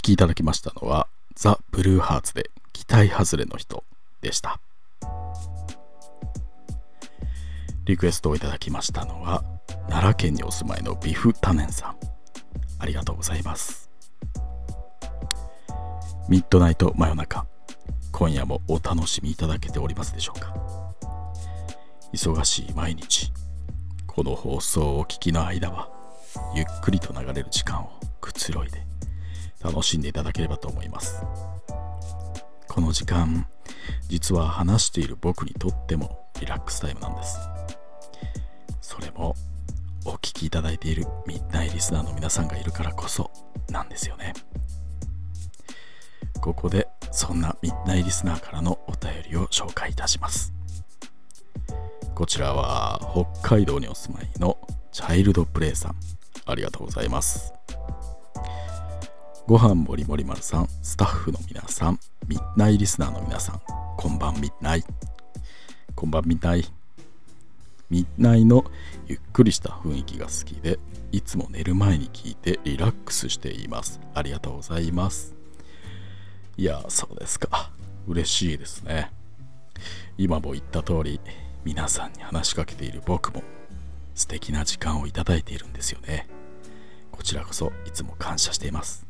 聴きいただきましたのはザ・ブルーハーツで期待外れの人でした。リクエストをいただきましたのは奈良県にお住まいのビフタネンさん。ありがとうございます。ミッドナイト真夜中今夜もお楽しみいただけておりますでしょうか。忙しい毎日この放送を聞きの間はゆっくりと流れる時間をくつろいで楽しんでいただければと思います。この時間実は話している僕にとってもリラックスタイムなんです。それもお聞きいただいているミッナイリスナーの皆さんがいるからこそなんですよね。ここでそんなミッナイリスナーからのお便りを紹介いたします。こちらは北海道にお住まいのチャイルドプレイさん。ありがとうございます。ご飯もりもり丸さんスタッフの皆さんミッナイリスナーの皆さんこんばんミッナイこんばんミッナイミッナイのゆっくりした雰囲気が好きでいつも寝る前に聞いてリラックスしています。ありがとうございます。いやそうですか。嬉しいですね。今も言った通り皆さんに話しかけている僕も素敵な時間をいただいているんですよね。こちらこそいつも感謝しています。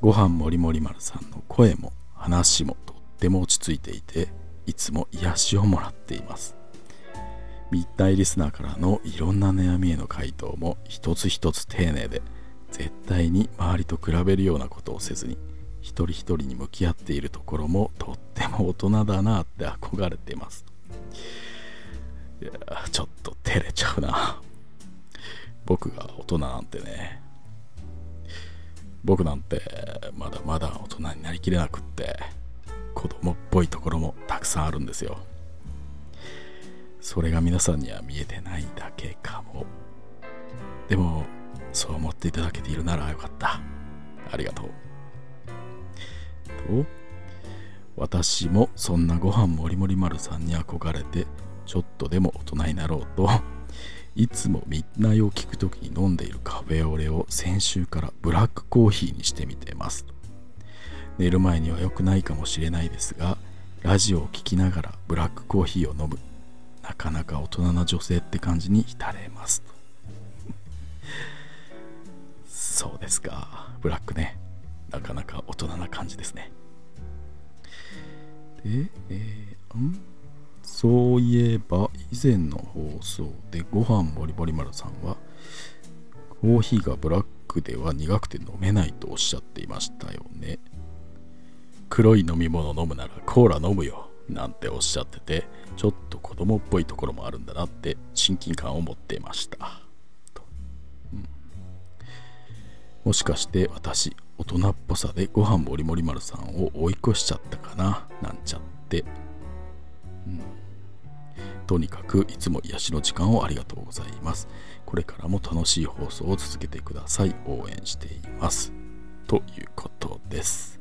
ご飯もりもり丸さんの声も話もとっても落ち着いていていつも癒しをもらっています。密体リスナーからのいろんな悩みへの回答も一つ一つ丁寧で絶対に周りと比べるようなことをせずに一人一人に向き合っているところもとっても大人だなって憧れています。いやちょっと照れちゃうな。僕が大人なんてね僕なんてまだまだ大人になりきれなくって子供っぽいところもたくさんあるんですよ。それが皆さんには見えてないだけかも。でもそう思っていただけているならよかった。ありがとう。と私もそんなご飯もりもり丸さんに憧れてちょっとでも大人になろうといつもミッナイを聞くときに飲んでいるカフェオレを先週からブラックコーヒーにしてみてます。寝る前には良くないかもしれないですがラジオを聴きながらブラックコーヒーを飲む。なかなか大人な女性って感じに浸れます。そうですか。ブラックね。なかなか大人な感じですね。で、えー、ん？そういえば以前の放送でご飯もりもり丸さんはコーヒーがブラックでは苦くて飲めないとおっしゃっていましたよね。黒い飲み物飲むならコーラ飲むよなんておっしゃっててちょっと子供っぽいところもあるんだなって親近感を持っていました。うん、もしかして私大人っぽさでご飯もりもり丸さんを追い越しちゃったかななんちゃって、うん。とにかくいつも癒しの時間をありがとうございます。これからも楽しい放送を続けてください。応援しています。ということです。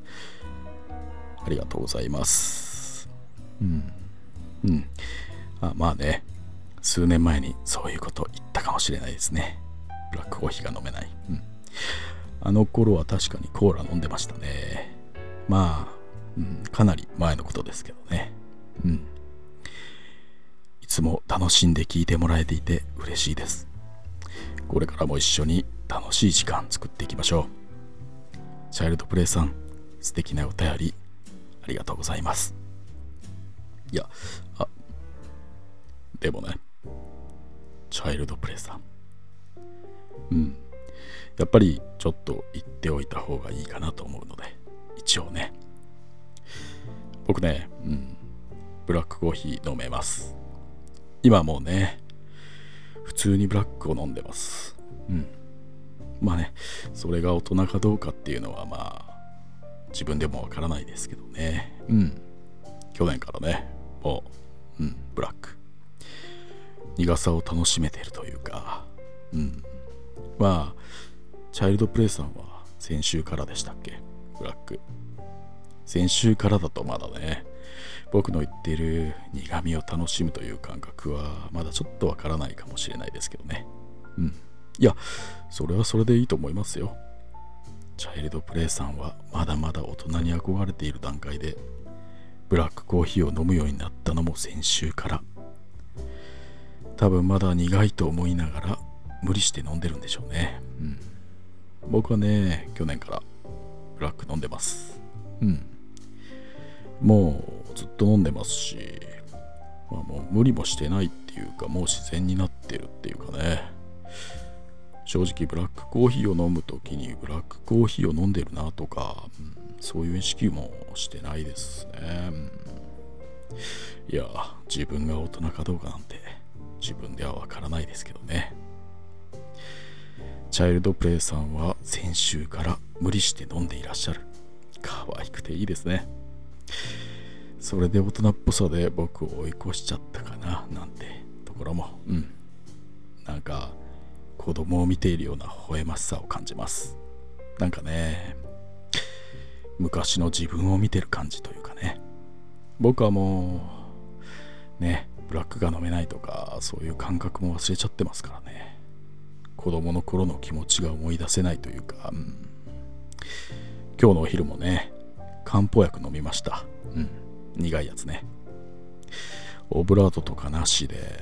ありがとうございます。うん。うん。あまあね、数年前にそういうこと言ったかもしれないですね。ブラックコーヒーが飲めない。うん。あの頃は確かにコーラ飲んでましたね。まあ、うん、かなり前のことですけどね。うん。つも楽しんで聞いてもらえていて嬉しいです。これからも一緒に楽しい時間作っていきましょう。チャイルドプレイさん、素敵なお便りありがとうございます。いや、あ、でもね、チャイルドプレイさん。うん。やっぱりちょっと言っておいた方がいいかなと思うので、一応ね。僕ね、うん、ブラックコーヒー飲めます。今もうね、普通にブラックを飲んでます。うん。まあね、それが大人かどうかっていうのはまあ、自分でもわからないですけどね。うん。去年からね、もう、うん、ブラック。苦さを楽しめてるというか、うん。まあ、チャイルドプレイさんは先週からでしたっけ？ブラック。先週からだとまだね、僕の言っている苦味を楽しむという感覚はまだちょっとわからないかもしれないですけどね。うん。いや、それはそれでいいと思いますよ。チャイルドプレイさんはまだまだ大人に憧れている段階でブラックコーヒーを飲むようになったのも先週から多分まだ苦いと思いながら無理して飲んでるんでしょうね、うん、僕はね去年からブラック飲んでますうんもうと飲んでますし、まあ、もう無理もしてないっていうかもう自然になってるっていうかね。正直ブラックコーヒーを飲む時にブラックコーヒーを飲んでるなとか、うん、そういう意識もしてないですね、うん、いや自分が大人かどうかなんて自分ではわからないですけどね。チャイルドプレイさんは先週から無理して飲んでいらっしゃる。可愛くていいですね。それで大人っぽさで僕を追い越しちゃったかななんてところも。うん。なんか子供を見ているような微笑ましさを感じます。なんかね昔の自分を見てる感じというかね。僕はもうねブラックが飲めないとかそういう感覚も忘れちゃってますからね。子供の頃の気持ちが思い出せないというか、うん、今日のお昼もね漢方薬飲みました。うん。苦いやつね。オブラートとかなしで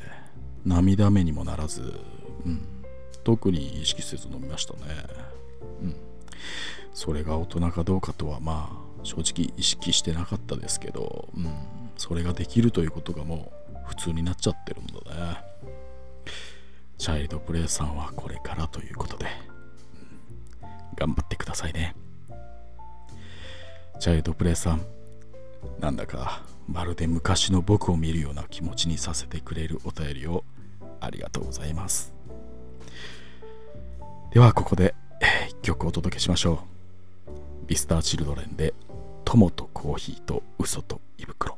涙目にもならず、うん、特に意識せず飲みましたね。うん。それが大人かどうかとはまあ正直意識してなかったですけど、うん、それができるということがもう普通になっちゃってるんだね。チャイルドプレイさんはこれからということで、うん、頑張ってくださいね。チャイルドプレイさんなんだかまるで昔の僕を見るような気持ちにさせてくれるお便りをありがとうございます。ではここで1曲お届けしましょう。ミスターチルドレンで友とコーヒーと嘘と胃袋。